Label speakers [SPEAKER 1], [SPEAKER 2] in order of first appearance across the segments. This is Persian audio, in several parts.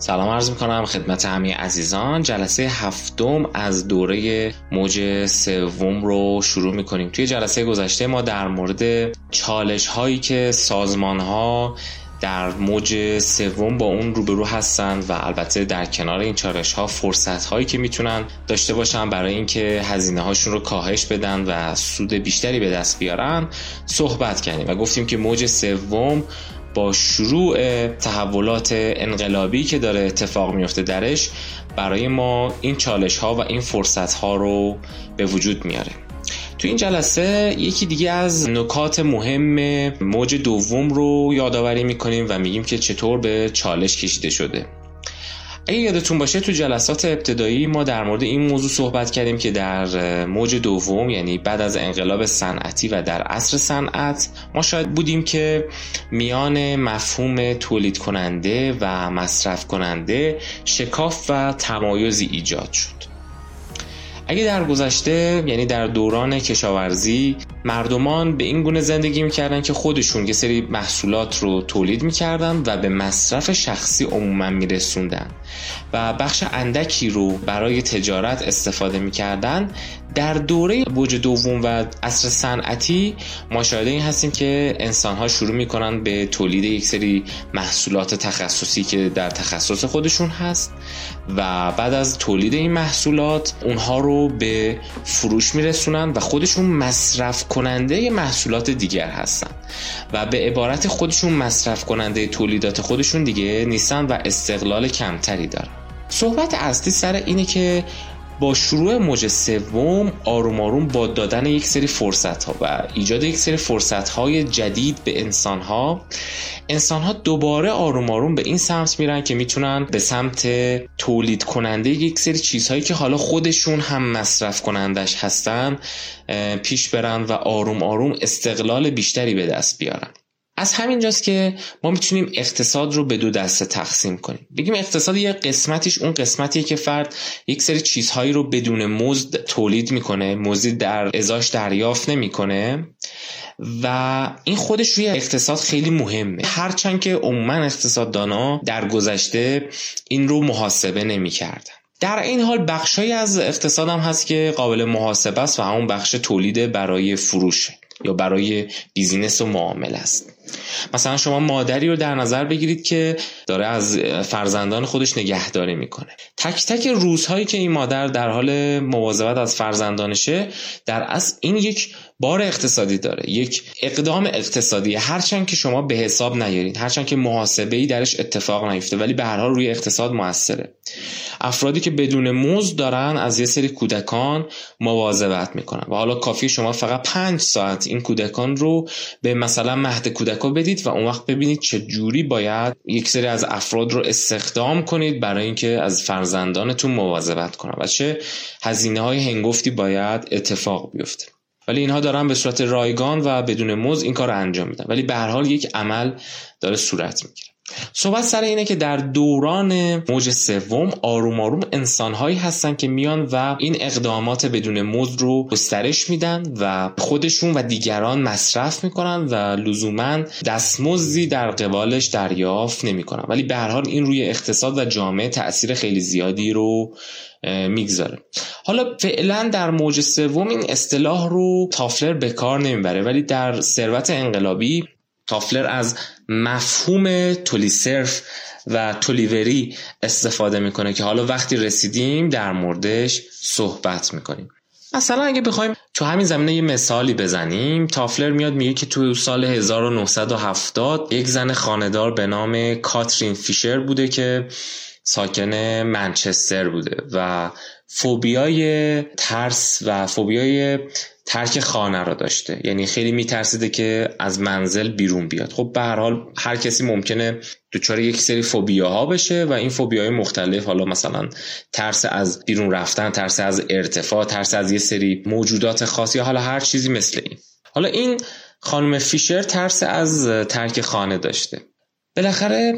[SPEAKER 1] سلام عرض می‌کنم خدمت همه عزیزان. جلسه هفتم از دوره موج سوم رو شروع می‌کنیم. توی جلسه گذشته ما در مورد چالش هایی که سازمان ها در موج سوم با اون روبرو هستند و البته در کنار این چالش ها فرصت هایی که می‌تونن داشته باشن برای اینکه هزینه هاشون رو کاهش بدن و سود بیشتری به دست بیارن صحبت کردیم و گفتیم که موج سوم با شروع تحولات انقلابی که داره اتفاق میفته درش برای ما این چالش ها و این فرصت ها رو به وجود میاره. تو این جلسه یکی دیگه از نکات مهم موج دوم رو یادآوری می‌کنیم و میگیم که چطور به چالش کشیده شده. اگه یادتون باشه تو جلسات ابتدایی ما در مورد این موضوع صحبت کردیم که در موج دوم یعنی بعد از انقلاب صنعتی و در عصر صنعت ما شاید بودیم که میان مفهوم تولید کننده و مصرف کننده شکاف و تمایزی ایجاد شد. اگه در گذشته یعنی در دوران کشاورزی مردمان به این گونه زندگی می‌کردن که خودشون یه سری محصولات رو تولید می‌کردن و به مصرف شخصی عموما میرسوندن. و بخش اندکی رو برای تجارت استفاده می‌کردن. در دوره بوج دوم و عصر صنعتی ما شاهده این هستیم که انسان ها شروع می‌کنن به تولید یک سری محصولات تخصصی که در تخصص خودشون هست و بعد از تولید این محصولات اونها رو به فروش میرسونن و خودشون مصرف کننده محصولات دیگر هستن و به عبارت خودشون مصرف کننده تولیدات خودشون دیگه نیستن و استقلال کمتری دارن. صحبت اصلی سر اینه که با شروع موج سوم آروم آروم با دادن یک سری فرصت ها و ایجاد یک سری فرصت های جدید به انسان ها انسان ها دوباره آروم آروم به این سمت میرن که می‌تونن به سمت تولید کننده یک سری چیزهایی که حالا خودشون هم مصرف کنندش هستن پیش برن و آروم آروم استقلال بیشتری به دست بیارن. از همینجاست که ما می‌تونیم اقتصاد رو به دو دسته تقسیم کنیم. بگیم اقتصاد یه قسمتیش اون قسمتیه که فرد یک سری چیزهایی رو بدون مزد تولید می‌کنه مزدی در ازاش دریافت نمی‌کنه و این خودش روی اقتصاد خیلی مهمه. هرچند که عموما اقتصاددانا در گذشته این رو محاسبه نمی‌کردن. در این حال بخشهایی از اقتصاد هم هست که قابل محاسبه است و همون بخش تولید برای فروشه یا برای بیزینس و معامله است. مثلا شما مادری رو در نظر بگیرید که داره از فرزندان خودش نگهداری می‌کنه. تک تک روزهایی که این مادر در حال مواظبت از فرزندانشه در از این یک بار اقتصادی داره یک اقدام اقتصادی. هرچند که شما به حساب نیارید هرچند که محاسبه ای درش اتفاق نیفته ولی به هر حال روی اقتصاد موثره. افرادی که بدون موز دارن از یه سری کودکان مواظبت می‌کنن. و حالا کافی شما فقط پنج ساعت این کودکان رو به مثلا مهد کودکان بدید و اون وقت ببینید چه جوری باید یک سری از افراد رو استخدام کنید برای اینکه از فرزندانتون مواظبت کنن و چه هزینه های هنگفتی باید اتفاق بیفته. ولی اینها دارن به صورت رایگان و بدون موز این کار رو انجام میدن. ولی به هر حال یک عمل داره صورت می‌گیره. صحبت سر اینه که در دوران موج سوم آروم آروم انسانهایی هستن که میان و این اقدامات بدون مزد رو گسترش میدن و خودشون و دیگران مصرف می‌کنن و لزوما دستمزدی در قبالش دریافت نمی‌کنن. ولی به هر حال این روی اقتصاد و جامعه تاثیر خیلی زیادی رو می‌گذاره. حالا فعلا در موج سوم این اصطلاح رو تافلر به کار نمی‌بره ولی در ثروت انقلابی تافلر از مفهوم تولیسرف و تولیوری استفاده می‌کنه که حالا وقتی رسیدیم در موردش صحبت می‌کنیم. مثلا اگه بخوایم تو همین زمینه یه مثالی بزنیم تافلر میاد میگه که تو سال 1970 یک زن خاندار به نام کاترین فیشر بوده که ساکن منچستر بوده و فوبیای ترس و فوبیای ترک خانه را داشته. یعنی خیلی میترسیده که از منزل بیرون بیاد. خب به هر حال هر کسی ممکنه دچار یک سری فوبیاها بشه و این فوبیاهای مختلف حالا مثلا ترس از بیرون رفتن ترس از ارتفاع ترس از یه سری موجودات خاصی حالا هر چیزی مثل این. حالا این خانم فیشر ترس از ترک خانه داشته. بالاخره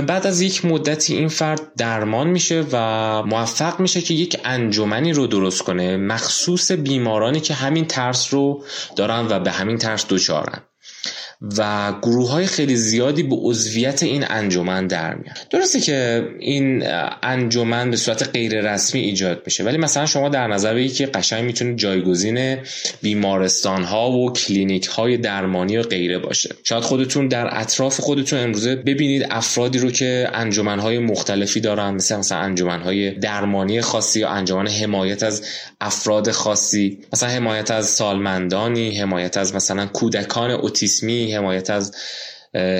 [SPEAKER 1] بعد از یک مدتی این فرد درمان میشه و موفق میشه که یک انجمنی رو درست کنه. مخصوص بیمارانی که همین ترس رو دارن و به همین ترس دچارن. و گروه های خیلی زیادی به عضویت این انجمن در میان. درسته که این انجمن به صورت غیر رسمی ایجاد میشه ولی مثلا شما در نظر بگیرید که قشنگ می‌تونه جایگزین بیمارستان ها و کلینیک های درمانی و غیره باشه. شاید خودتون در اطراف خودتون امروزه ببینید افرادی رو که انجمن های مختلفی دارن مثل مثلا انجمن های درمانی خاصی یا انجمن حمایت از افراد خاصی مثلا حمایت از سالمندانی حمایت از مثلا کودکان اوتیسمی حمایت از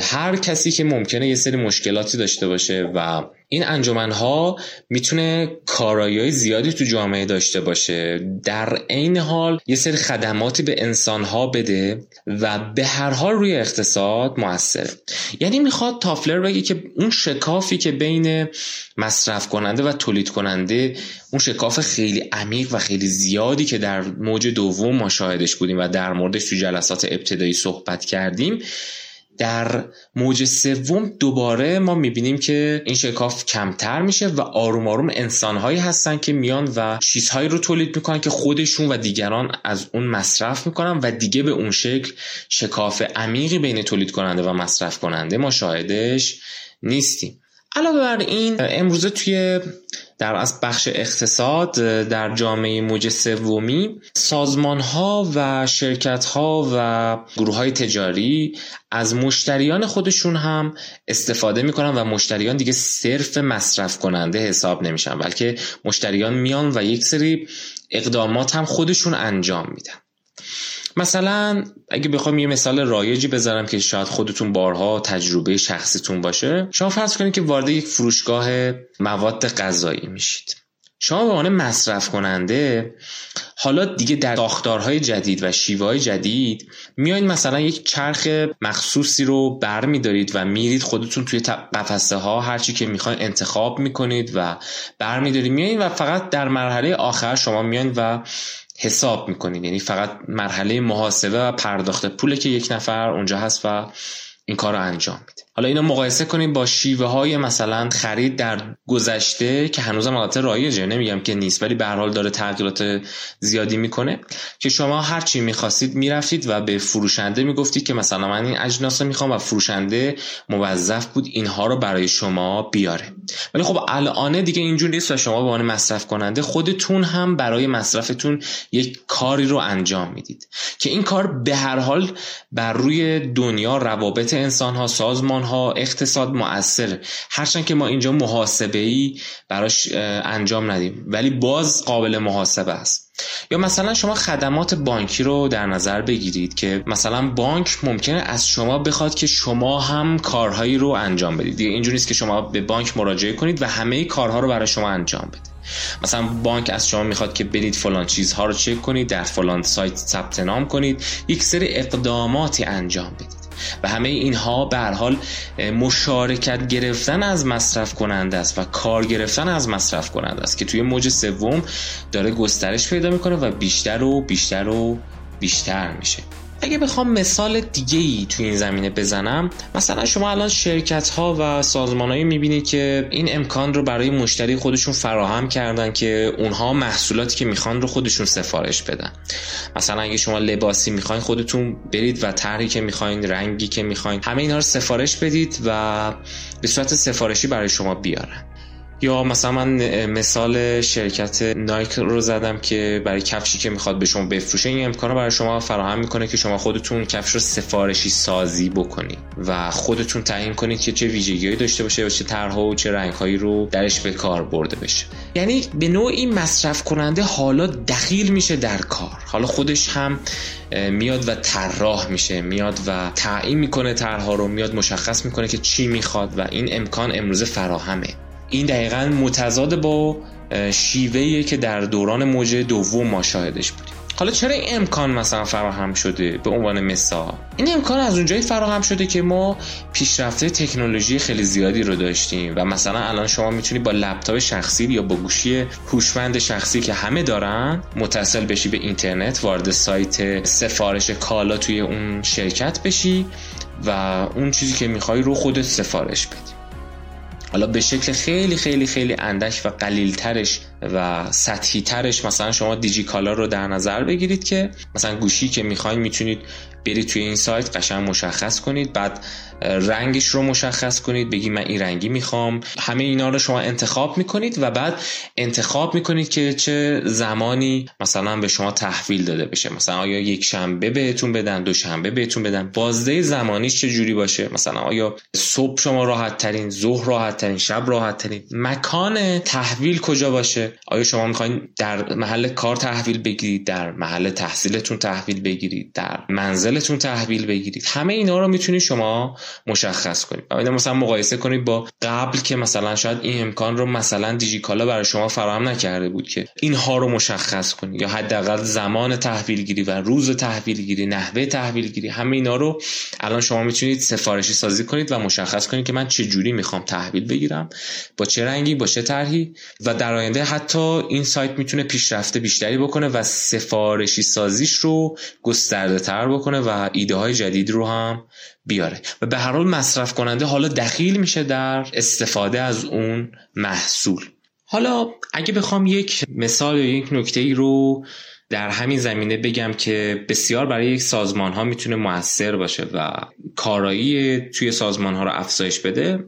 [SPEAKER 1] هر کسی که ممکنه یه سری مشکلاتی داشته باشه و این ها می‌تونه کارایی زیادی تو جامعه داشته باشه. در عین حال یه سری خدماتی به انسانها بده و به هر حال روی اقتصاد موثره یعنی می‌خواد تافلر بگه که اون شکافی که بین مصرف کننده و تولید کننده اون شکاف خیلی عمیق و خیلی زیادی که در موج دوم ما شاهدش بودیم و در موردش تو جلسات ابتدایی صحبت کردیم در موج سوم دوباره ما می‌بینیم که این شکاف کمتر میشه و آروم آروم انسانهایی هستن که میان و چیزهایی رو تولید می‌کنن که خودشون و دیگران از اون مصرف می‌کنن و دیگه به اون شکل شکاف عمیقی بین تولید کننده و مصرف کننده ما شاهدش نیستیم. علاوه بر این امروزه توی در از بخش اقتصاد در جامعه موج سومی سازمان ها و شرکت ها و گروه های تجاری از مشتریان خودشون هم استفاده می‌کنن و مشتریان دیگه صرف مصرف کننده حساب نمیشن بلکه مشتریان میان و یک سری اقدامات هم خودشون انجام میدن. مثلا اگه بخوام یه مثال رایجی بذارم که شاید خودتون بارها تجربه شخصیتون باشه شما فرض کنید که وارد یک فروشگاه مواد غذایی میشید. شما به عنوان مصرف کننده حالا دیگه در ساختارهای جدید و شیوه های جدید میایید مثلا یک چرخ مخصوصی رو بر میدارید و میرید خودتون توی قفسه ها هرچی که می‌خواین انتخاب می‌کنید و بر میدارید میایید و فقط در مرحله آخر شما میایید و حساب می‌کنید یعنی فقط مرحله محاسبه و پرداخت پوله که یک نفر اونجا هست و این کار رو انجام میده. حالا اینو مقایسه کنیم با شیوه های مثلا خرید در گذشته که هنوزم البته رایجه. نمیگم که نیست ولی به حال داره تغییرات زیادی می‌کنه که شما هر چی می‌خواستید می‌رفتید و به فروشنده می‌گفتید که مثلا من این اجناس رو می‌خوام و فروشنده موظف بود اینها رو برای شما بیاره. ولی خب الان دیگه اینجور نیست و شما به عنوان مصرف کننده خودتون هم برای مصرفتون یک کاری رو انجام می‌دید که این کار به هر حال بر روی دنیا روابط انسان ها سازمان ها اقتصاد مؤثر هرچند که ما اینجا محاسبه ای براش انجام ندیم ولی باز قابل محاسبه است. یا مثلا شما خدمات بانکی رو در نظر بگیرید که مثلا بانک ممکنه از شما بخواد که شما هم کارهایی رو انجام بدید. دیگه اینجوری نیست که شما به بانک مراجعه کنید و همه کارها رو برای شما انجام بدید. مثلا بانک از شما می‌خواد که برید فلان چیزها رو چک کنید در فلان سایت ثبت نام کنید یک سری اقداماتی انجام بدید. و همه اینها به حال مشارکت گرفتن از مصرف کننده است و کار گرفتن از مصرف کننده است که توی موج سوم داره گسترش پیدا می‌کنه و بیشتر و بیشتر و بیشتر میشه. اگه بخوام مثال دیگه ای تو این زمینه بزنم مثلا شما الان شرکت ها و سازمانهایی می‌بینید که این امکان رو برای مشتری خودشون فراهم کردن که اونها محصولاتی که می‌خوان رو خودشون سفارش بدن. مثلا اگه شما لباسی می‌خواین خودتون برید و طرحی که می‌خواین رنگی که می‌خواین همه اینها رو سفارش بدید و به صورت سفارشی برای شما بیارن. یا مثلا من مثال شرکت نایک رو زدم که برای کفشی که می‌خواد به شما بفروشه این امکان رو برای شما فراهم می‌کنه که شما خودتون کفش رو سفارشی سازی بکنید و خودتون تعیین کنید که چه ویژگیهایی داشته باشه و چه طرحها و چه رنگهایی رو درش به کار برده بشه. یعنی به نوعی مصرف کننده حالا دخیل میشه در کار. حالا خودش هم میاد و طراح میشه میاد و تعیین می‌کنه طرحها رو میاد مشخص می‌کنه که چی می‌خواد و این امکان امروزه فراهمه. این دقیقا متضاد با شیوهی که در دوران موج دوم ما شاهدش بودیم. حالا چرا این امکان مثلا فراهم شده به عنوان مثال؟ این امکان از اونجایی فراهم شده که ما پیشرفته تکنولوژی خیلی زیادی رو داشتیم و مثلا الان شما می‌تونی با لپتاپ شخصی یا با گوشی هوشمند شخصی که همه دارن متصل بشی به اینترنت وارد سایت سفارش کالا توی اون شرکت بشی و اون چیزی که می‌خوای رو خودت سفارش بدی. حالا به شکل خیلی خیلی خیلی اندک و قلیلترش و سطحی ترش مثلا شما دیجیکالا رو در نظر بگیرید که مثلا گوشی که می‌خواین می‌تونید برید توی این سایت قشنگ مشخص کنید بعد رنگش رو مشخص کنید بگی من این رنگی می‌خوام. همه اینا رو شما انتخاب می‌کنید و بعد انتخاب می‌کنید که چه زمانی مثلا به شما تحویل داده بشه. مثلا آیا یک شنبه بهتون بدن دو شنبه بهتون بدن بازده زمانیش چه جوری باشه؟ مثلا آیا صبح شما راحت ترین ظهر راحت ترین شب راحت ترین مکان تحویل کجا باشه؟ آیا شما می‌خواین در محل کار تحویل بگیرید در محل تحصیلتون تحویل بگیرید در منزلتون تحویل بگیرید؟ همه اینا رو می‌تونید شما مشخص کنید. و مثلا مقایسه کنید با قبل که مثلا شاید این امکان رو مثلا دیجیکالا برای شما فراهم نکرده بود که اینها رو مشخص کنید. یا حداقل زمان تحویل گیری و روز تحویل گیری نحوه تحویل گیری همه اینا رو الان شما می‌تونید سفارشی سازی کنید و مشخص کنید که من چه جوری می‌خوام تحویل بگیرم با چه رنگی با چه طرحی و در آینده حتی این سایت می‌تونه پیشرفته بیشتری بکنه و سفارشی سازیش رو گسترده تر بکنه و ایده های جدید رو هم بیاره. و به هر حال مصرف کننده حالا دخیل میشه در استفاده از اون محصول. حالا اگه بخوام یک مثال یا یک نکته ای رو در همین زمینه بگم که بسیار برای یک سازمان ها می‌تونه موثر باشه و کارایی توی سازمان ها رو افزایش بده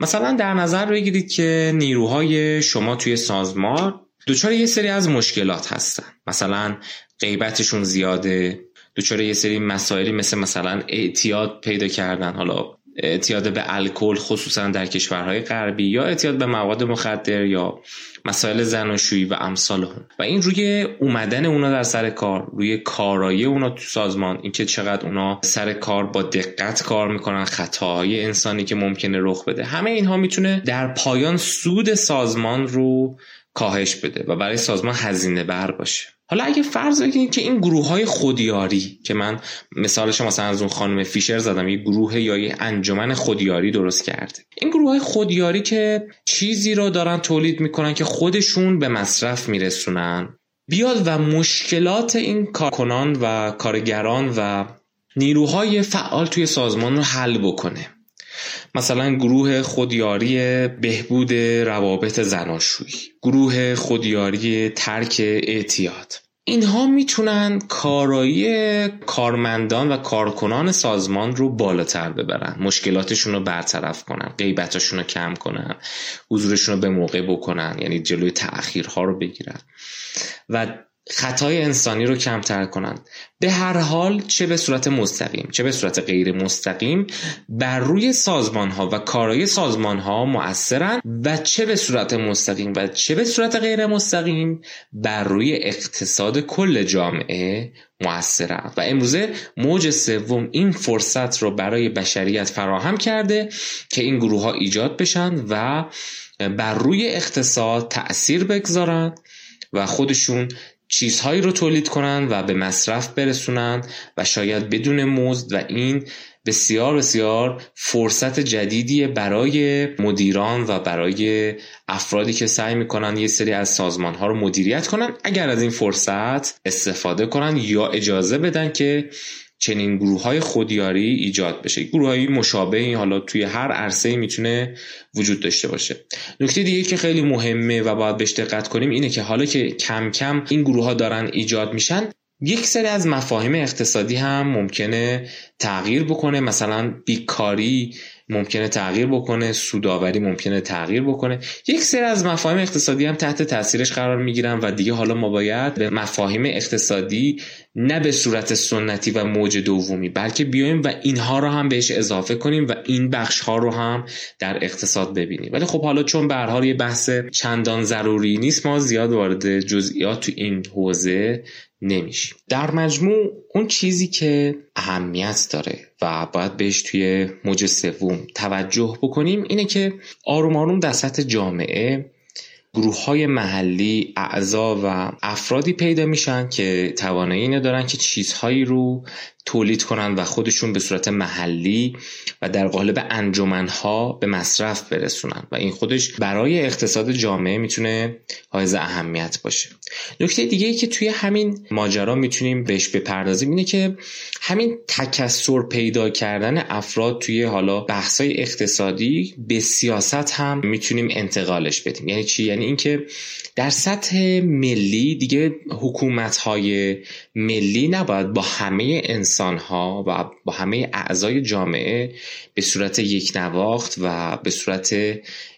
[SPEAKER 1] مثلا در نظر بگیرید که نیروهای شما توی سازمان دچار یه سری از مشکلات هستن. مثلا غیبتشون زیاده. دچار یه سری مسائلی مثل مثلا اعتیاد پیدا کردن. حالا اعتیاد به الکل خصوصا در کشورهای غربی یا اعتیاد به مواد مخدر یا مسائل زناشویی و امثال هم و این روی اومدن اونا در سر کار روی کارایی اونا تو سازمان اینکه چقدر اونا سر کار با دقت کار می‌کنن خطاهای انسانی که ممکنه رخ بده. همه اینها می‌تونه در پایان سود سازمان رو کاهش بده و برای سازمان هزینه بر باشه. حالا اگه فرض بگیریم که این گروه های خودیاری که من مثالش مثلا از اون خانم فیشر زدم یه گروه یا یه انجمن خودیاری درست کرده. این گروه های خودیاری که چیزی رو دارن تولید می‌کنن که خودشون به مصرف میرسونن. بیاد و مشکلات این کارکنان و کارگران و نیروهای فعال توی سازمان رو حل بکنه. مثلا گروه خودیاری بهبود روابط زناشویی گروه خودیاری ترک اعتیاد. اینها می‌تونن کارایی کارمندان و کارکنان سازمان رو بالاتر ببرن. مشکلاتشون رو برطرف کنن غیبتاشون رو کم کنن حضورشون رو به موقع بکنن یعنی جلوی تأخیرها رو بگیرن. و خطای انسانی رو کمتر کنند به هر حال چه به صورت مستقیم چه به صورت غیر مستقیم بر روی سازمان ها و کارای سازمان ها مؤثرن و چه به صورت مستقیم و چه به صورت غیر مستقیم بر روی اقتصاد کل جامعه مؤثرن. و امروزه موج سوم این فرصت رو برای بشریت فراهم کرده که این گروه ها ایجاد بشن و بر روی اقتصاد تأثیر بگذارن و خودشون چیزهایی رو تولید کنند و به مصرف برسونند و شاید بدون مزد و این بسیار بسیار فرصت جدیدی برای مدیران و برای افرادی که سعی می‌کنن یه سری از سازمان ها رو مدیریت کنن اگر از این فرصت استفاده کنن یا اجازه بدن که چنین گروه های خودیاری ایجاد بشه. گروه های مشابه حالا توی هر عرصه می‌تونه وجود داشته باشه. نکته دیگه که خیلی مهمه و باید بهش دقت کنیم اینه که حالا که کم کم این گروه ها دارن ایجاد میشن یک سری از مفاهیم اقتصادی هم ممکنه تغییر بکنه. مثلا بیکاری ممکنه تغییر بکنه سوداوری ممکنه تغییر بکنه. یک سری از مفاهیم اقتصادی هم تحت تاثیرش قرار می‌گیرن و دیگه حالا ما باید به مفاهیم اقتصادی نه به صورت سنتی و موج دومی بلکه بیایم و اینها رو هم بهش اضافه کنیم و این بخش ها رو هم در اقتصاد ببینیم. ولی خب حالا چون به هر یه بحث چندان ضروری نیست ما زیاد وارد جزئیات تو این حوزه نمیشیم در مجموع اون چیزی که اهمیت داره و باید بهش توی موج سوم توجه بکنیم اینه که آروم آروم در سطح جامعه گروه های محلی اعضا و افرادی پیدا میشن که توانایی اینو دارن که چیزهایی رو تولید کنن و خودشون به صورت محلی و در قالب انجمنها به مصرف برسونن. و این خودش برای اقتصاد جامعه می‌تونه حائز اهمیت باشه. نکته دیگه ای که توی همین ماجرا می‌تونیم بهش بپردازیم اینه که همین تکسر پیدا کردن افراد توی حالا بحثای اقتصادی به سیاست هم می‌تونیم انتقالش بدیم. یعنی چی؟ یعنی یعنی اینکه در سطح ملی دیگه حکومت های ملی نباید با همه انسان ها و با همه اعضای جامعه به صورت یک نواخت و به صورت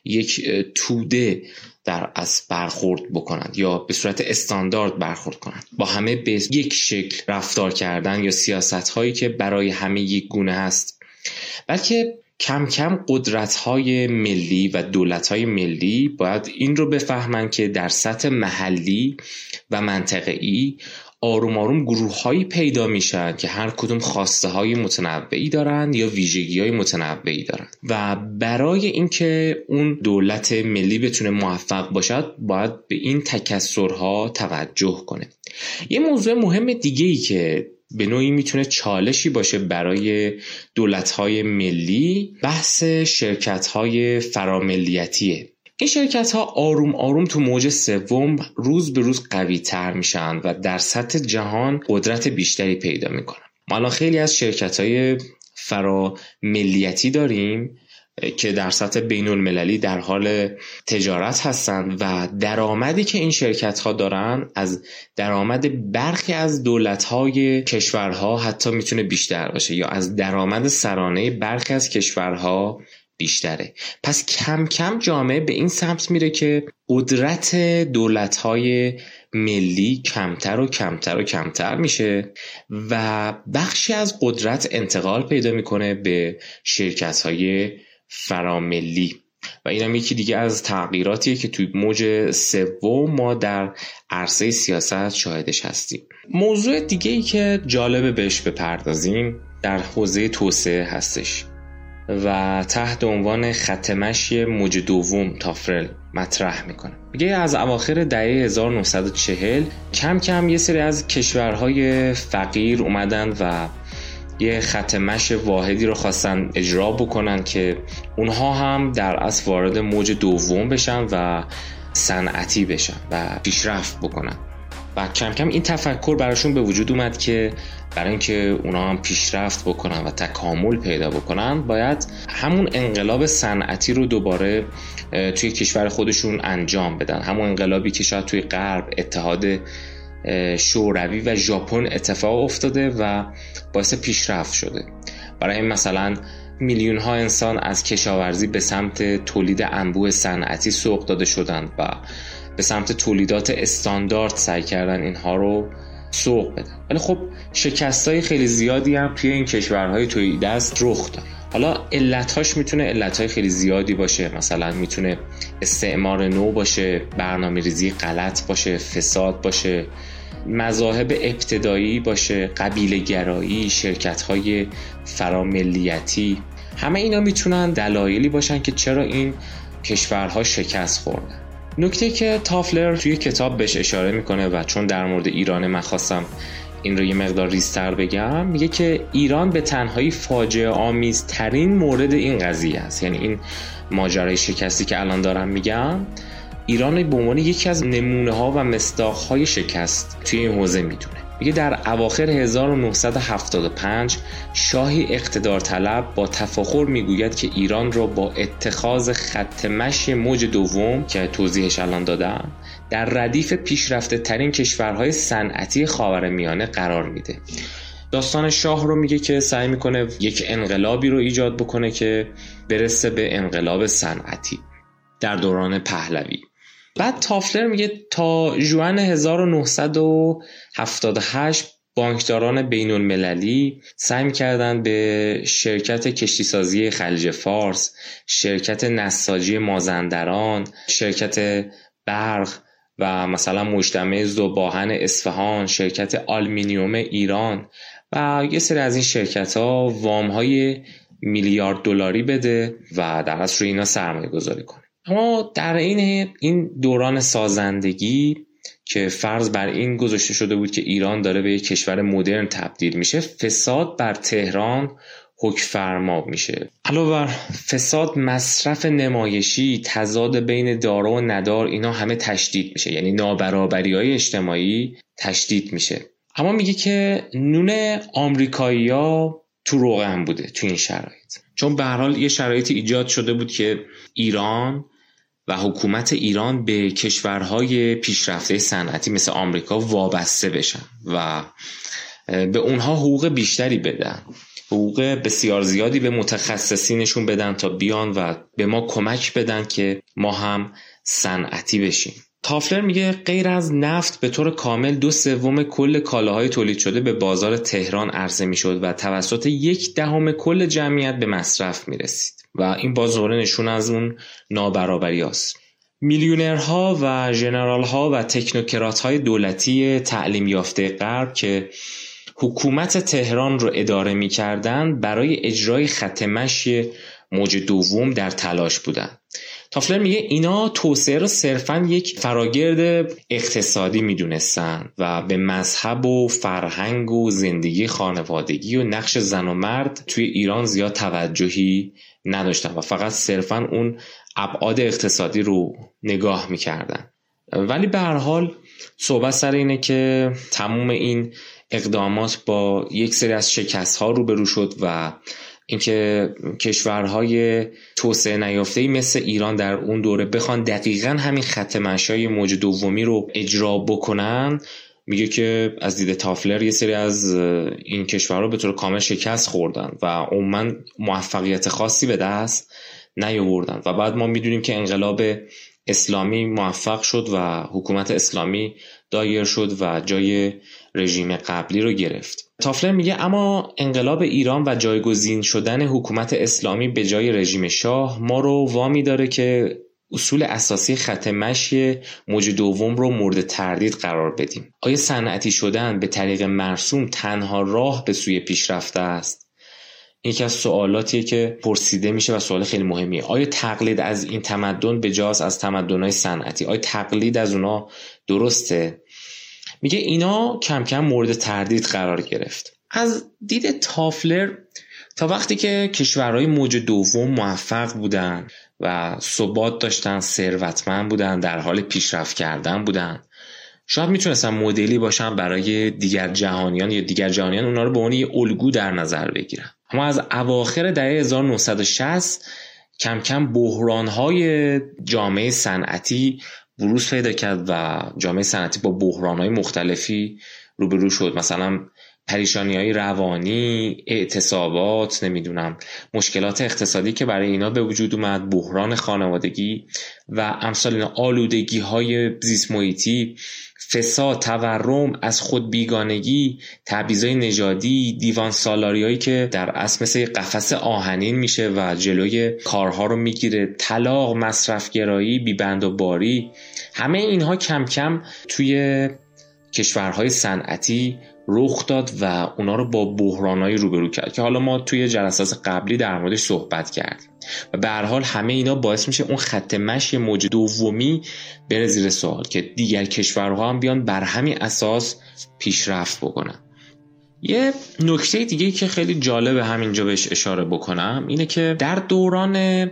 [SPEAKER 1] یک توده در از برخورد بکنند یا به صورت استاندارد برخورد کنند. با همه به یک شکل رفتار کردن یا سیاست هایی که برای همه یک گونه هست بلکه کم کم قدرت های ملی و دولت های ملی باید این رو بفهمند که در سطح محلی و منطقه‌ای آروم آروم گروه هایی پیدا میشن که هر کدوم خواسته های متنوعی دارند یا ویژگی های متنوعی دارند. و برای اینکه اون دولت ملی بتونه موفق باشد باید به این تکسرها توجه کنه. یه موضوع مهم دیگه ای که به نوعی می‌تونه چالشی باشه برای دولت های ملی بحث شرکت های فراملیتیه. این شرکت ها آروم آروم تو موج سوم روز به روز قوی تر میشن و در سطح جهان قدرت بیشتری پیدا می‌کنن. ما خیلی از شرکت های فراملیتی داریم. که در سطح بین المللی در حال تجارت هستند و درآمدی که این شرکت ها دارن از درآمد برخی از دولت های کشورها حتی می‌تونه بیشتر باشه یا از درآمد سرانه برخی از کشورها بیشتره. پس کم کم جامعه به این سمت میره که قدرت دولت های ملی کمتر و کمتر و کمتر میشه و بخشی از قدرت انتقال پیدا می‌کنه به شرکت های فراملی. و این هم یکی دیگه از تغییراتیه که توی موج سوم ما در عرصه سیاست شاهدش هستیم. موضوع دیگه ای که جالبه بهش بپردازیم در حوزه توسعه هستش و تحت عنوان ختمشی موج دوم تافرل مطرح می‌کنه. میگه از اواخر دهه 1940 کم کم یه سری از کشورهای فقیر اومدن و یه خط مش واحدی رو خواستن اجرا بکنن که اونها هم در اصل وارد موج دوم بشن و صنعتی بشن و پیشرفت بکنن. و کم کم این تفکر براشون به وجود اومد که برای اینکه اونا هم پیشرفت بکنن و تکامل پیدا بکنن باید همون انقلاب صنعتی رو دوباره توی کشور خودشون انجام بدن. همون انقلابی که شاید توی غرب اتحاد شوروی و ژاپن اتفاق افتاده و باعث پیشرفت شده. برای مثلا میلیون ها انسان از کشاورزی به سمت تولید انبوه صنعتی سوق داده شدند و به سمت تولیدات استاندارد سعی کردن اینها رو سوق بدن ولی خب شکست های خیلی زیادی هم توی این کشورهای توی دست رخ داد. حالا علتهاش می‌تونه علتهای خیلی زیادی باشه. مثلا می‌تونه استعمار نو باشه برنامه ریزی غلط باشه فساد باشه مذاهب ابتدایی باشه قبیله گرایی شرکت های فراملیتی. همه اینا می‌تونن دلایلی باشن که چرا این کشورها شکست خوردن. نکته که تافلر توی کتاب بهش اشاره می‌کنه و چون در مورد ایران من خواستم این رو یه مقدار ریستر بگم میگه که ایران به تنهایی فاجعه آمیز ترین مورد این قضیه است. یعنی این ماجرای شکستی که الان دارم میگم ایران به عنوان یکی از نمونه ها و مستاق های شکست توی این حوزه می‌دونه. میگه در اواخر 1975 شاهی اقتدار طلب با تفاخر می‌گوید که ایران را با اتخاذ خط مشی موج دوم که توضیحش الان دادم در ردیف پیشرفته ترین کشورهای صنعتی خاورمیانه قرار میده. داستان شاه رو میگه که سعی می‌کنه یک انقلابی رو ایجاد بکنه که برسه به انقلاب صنعتی. در دوران پهلوی. بعد تافلر میگه تا جوان 1978 بانکداران بین المللی سعی می‌کردن به شرکت کشتیسازی خلیج فارس شرکت نساجی مازندران شرکت برق و مثلا مجتمع زباهن اصفهان شرکت آلمینیوم ایران و یه سری از این شرکت ها وام های میلیارد دلاری بده و در اصل روی اینا سرمایه گذاری کنه. اما در این این دوران سازندگی که فرض بر این گذاشته شده بود که ایران داره به یک کشور مدرن تبدیل میشه فساد بر تهران حک فرما میشه. علاوه بر فساد مصرف نمایشی تضاد بین دارا و ندار اینا همه تشدید میشه. یعنی نابرابری های اجتماعی تشدید میشه. اما میگه که نون آمریکایی‌ها تو روغن بوده تو این شرایط. چون به حال یه شرایطی ایجاد شده بود که ایران و حکومت ایران به کشورهای پیشرفته صنعتی مثل آمریکا وابسته بشن و به اونها حقوق بیشتری بدن. حقوق بسیار زیادی به متخصصینشون بدن تا بیان و به ما کمک بدن که ما هم صنعتی بشیم. تافلر میگه غیر از نفت به طور کامل دو سوم کل کالاهای تولید شده به بازار تهران عرضه می‌شد و توسط یک دهم کل جمعیت به مصرف می‌رسید و این باز نشون از اون نابرابری است. میلیونرها و ژنرالها و تکنوکرات های دولتی تعلیم یافته غرب که حکومت تهران رو اداره می‌کردند برای اجرای خط مشی موج دوم در تلاش بودند تافلر میگه اینا توسعه رو صرفا یک فراگرد اقتصادی می‌دونستن و به مذهب و فرهنگ و زندگی خانوادگی و نقش زن و مرد توی ایران زیاد توجهی نداشتن و فقط صرفا اون ابعاد اقتصادی رو نگاه می‌کردن. ولی به هر حال صحبت سر اینه که تموم این اقدامات با یک سری از شکست ها روبرو شد و اینکه کشورهای توسعه نیافته مثل ایران در اون دوره بخوان دقیقا همین خط مشای موج دومی رو اجرا بکنن میگه که از دید تافلر یه سری از این کشورها به طور کامل شکست خوردن و عموما موفقیت خاصی به دست نیاوردن. و بعد ما می‌دونیم که انقلاب اسلامی موفق شد و حکومت اسلامی دایر شد و جای رژیم قبلی رو گرفت. تافلر میگه اما انقلاب ایران و جایگزین شدن حکومت اسلامی به جای رژیم شاه ما رو وامی داره که اصول اساسی خط مشی موج دوم رو مورد تردید قرار بدیم. آیا صنعتی شدن به طریق مرسوم تنها راه به سوی پیشرفته است؟ یکی از سوالاتیه که پرسیده میشه و سوال خیلی مهمیه. آیا تقلید از این تمدن به جاست از تمدنهای صنعتی؟ آیا تقلید از اونا درسته؟ میگه اینا کم کم مورد تردید قرار گرفت. از دید تافلر تا وقتی که کشورهای موج دوم موفق بودن و ثبات داشتن ثروتمند بودن در حال پیشرفت کردن بودن شاید می‌تونستن مدلی باشن برای دیگر جهانیان یا دیگر جهانیان اونا رو به عنوان یه الگو در نظر بگیرن. اما از اواخر دهه 1960 کم کم بحرانهای جامعه صنعتی بروز پیدا کرد و جامعه صنعتی با بحرانهای مختلفی روبرو شد. مثلا پریشانی های روانی اعتصابات نمی‌دونم مشکلات اقتصادی که برای اینا به وجود اومد بحران خانوادگی و امثال اینا آلودگی های زیست محیطی فساد تورم از خود بیگانگی تبعیضای نژادی دیوان سالاری که در اصل مثل قفس آهنین میشه و جلوی کارها رو می‌گیره. طلاق مصرفگرایی بیبند و باری. همه اینها کم کم توی کشورهای صنعتی رخ داد و اونا رو با بحرانایی روبرو کرد که حالا ما توی جلسات قبلی در موردش صحبت کردیم. و به هر حال همه اینا باعث میشه اون خط مشی موج دومی بره زیر سوال که دیگر کشورها هم بیان بر همین اساس پیشرفت بکنن. یه نکته دیگه که خیلی جالب همینجا بهش اشاره بکنم اینه که در دوران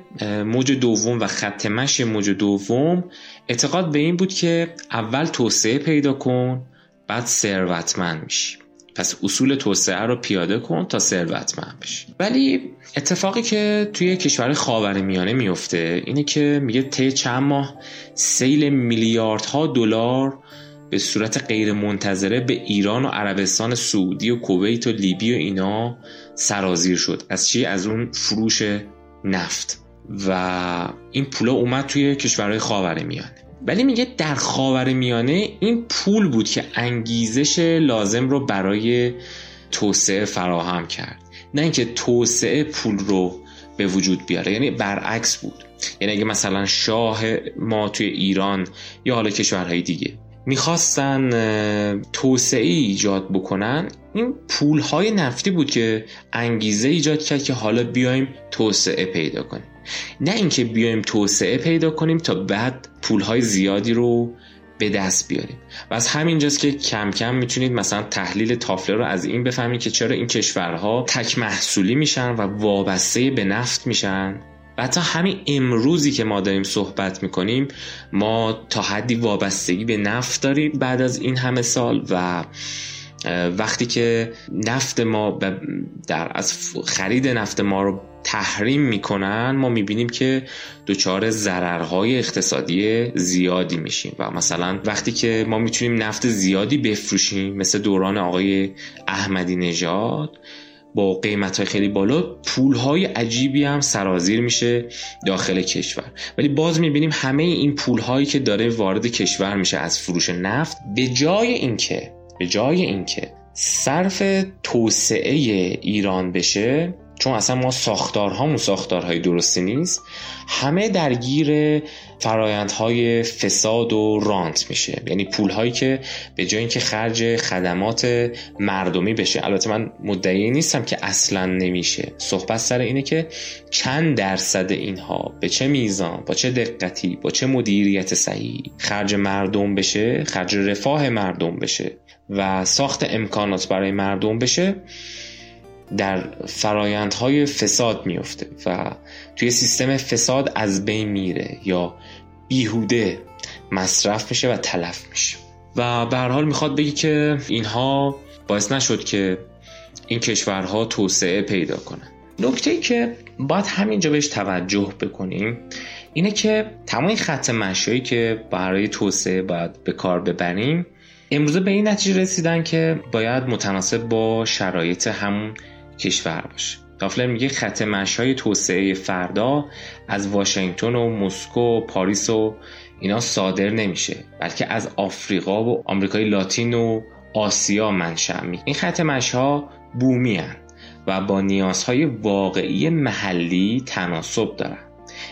[SPEAKER 1] موج دوم و خط مشی موج دوم اعتقاد به این بود که اول توسعه پیدا کن بعد ثروتمند میشی. پس اصول توسعه رو پیاده کن تا ثروتمند بشی. ولی اتفاقی که توی کشور خاور میانه میفته اینه که میگه طی چند ماه سیل میلیاردها دلار به صورت غیر منتظره به ایران و عربستان سعودی و کویت و لیبی و اینا سرازیر شد. از چی؟ از اون فروش نفت. و این پولا اومد توی کشورهای خاور میانه. ولی میگه در خاور میانه این پول بود که انگیزش لازم رو برای توسعه فراهم کرد. نه اینکه توسعه پول رو به وجود بیاره. یعنی برعکس بود. یعنی اگه مثلا شاه ما توی ایران یا حالا کشورهای دیگه می‌خواستن توسعه ایجاد بکنن. این پولهای نفتی بود که انگیزه ایجاد کرد که حالا بیایم توسعه پیدا کنیم. نه اینکه بیایم توسعه پیدا کنیم تا بعد پولهای زیادی رو به دست بیاریم. و از همینجاست که کم کم می‌تونید مثلا تحلیل تافلر رو از این بفهمید که چرا این کشورها تک محصولی میشن و وابسته به نفت میشن. و حتی همین امروزی که ما داریم صحبت می‌کنیم ما تا حدی وابستگی به نفت داریم بعد از این همه سال و وقتی که نفت ما در از خرید نفت ما رو تحریم می‌کنن ما می‌بینیم که دچار ضررهای اقتصادی زیادی میشیم و مثلا وقتی که ما می‌تونیم نفت زیادی بفروشیم مثل دوران آقای احمدی نژاد با قیمت خیلی بالا پول های عجیبی هم سرازیر میشه داخل کشور. ولی باز می‌بینیم همه این پول هایی که داره وارد کشور میشه از فروش نفت به جای اینکه به جای اینکه صرف توسعه ایران بشه چون اصلا ما ساختارهامون ساختارهای درستی نیست همه درگیر فرایندهای فساد و رانت میشه. یعنی پولهایی که به جای اینکه خرج خدمات مردمی بشه. البته من مدعی نیستم که اصلا نمیشه. صحبت سر اینه که چند درصد اینها به چه میزان با چه دقتی با چه مدیریت صحیح خرج مردم بشه خرج رفاه مردم بشه و ساخت امکانات برای مردم بشه. در فرایندهای فساد میفته و توی سیستم فساد از بین میره یا بیهوده مصرف میشه و تلف میشه. و به هر حال می‌خواد بگی که اینها باعث نشد که این کشورها توسعه پیدا کنن نکته ای که باید همینجا بهش توجه بکنیم اینه که تمام این خط مشایی که برای توسعه باید به کار ببریم امروزه به این نتیجه رسیدن که باید متناسب با شرایط همون کشور باشه. کافلر میگه خط های توسعه فردا از واشنگتن و مسکو و پاریس و اینا صادر نمیشه بلکه از آفریقا و آمریکای لاتین و آسیا منشأ می این خط ها بومی هن و با نیازهای واقعی محلی تناسب دارن.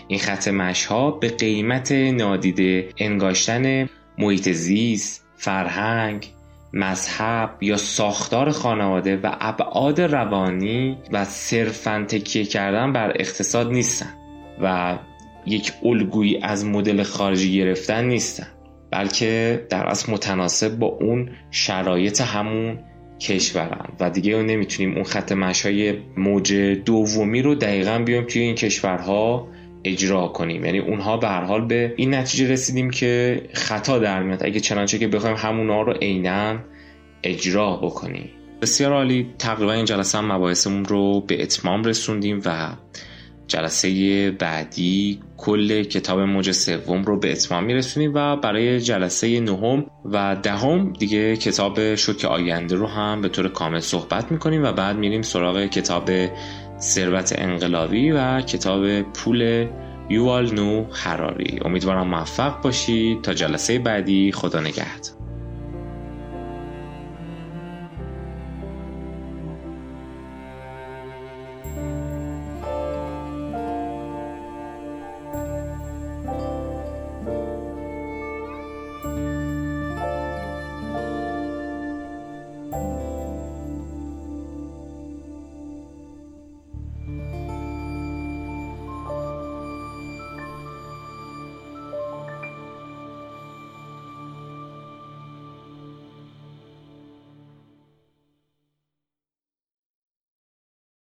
[SPEAKER 1] این خط ها به قیمت نادیده انگاشتن محیط زیست فرهنگ مذهب یا ساختار خانواده و ابعاد روانی و صرفا تکیه کردن بر اقتصاد نیستن و یک الگویی از مدل خارجی گرفتن نیستن بلکه در اصل متناسب با اون شرایط همون کشورن. و دیگه نمی‌تونیم اون خط مشای موج دومی رو دقیقا بیایم توی این کشورها. اجرا کنیم. یعنی اونها به هر حال به این نتیجه رسیدیم که خطا در میاد. اگه چنانچه که بخوایم همونها رو عینا اجرا بکنیم. بسیار عالی. تقریبا این جلسه هم مباحثمون رو به اتمام رسوندیم و جلسه بعدی کل کتاب موج سوم رو به اتمام میرسونیم و برای جلسه نهم و دهم دیگه کتاب شوک آینده رو هم به طور کامل صحبت می‌کنیم و بعد میریم سراغ کتاب ثروت انقلابی و کتاب پول یوال نو حراری. امیدوارم موفق باشید تا جلسه بعدی خدا نگهدار.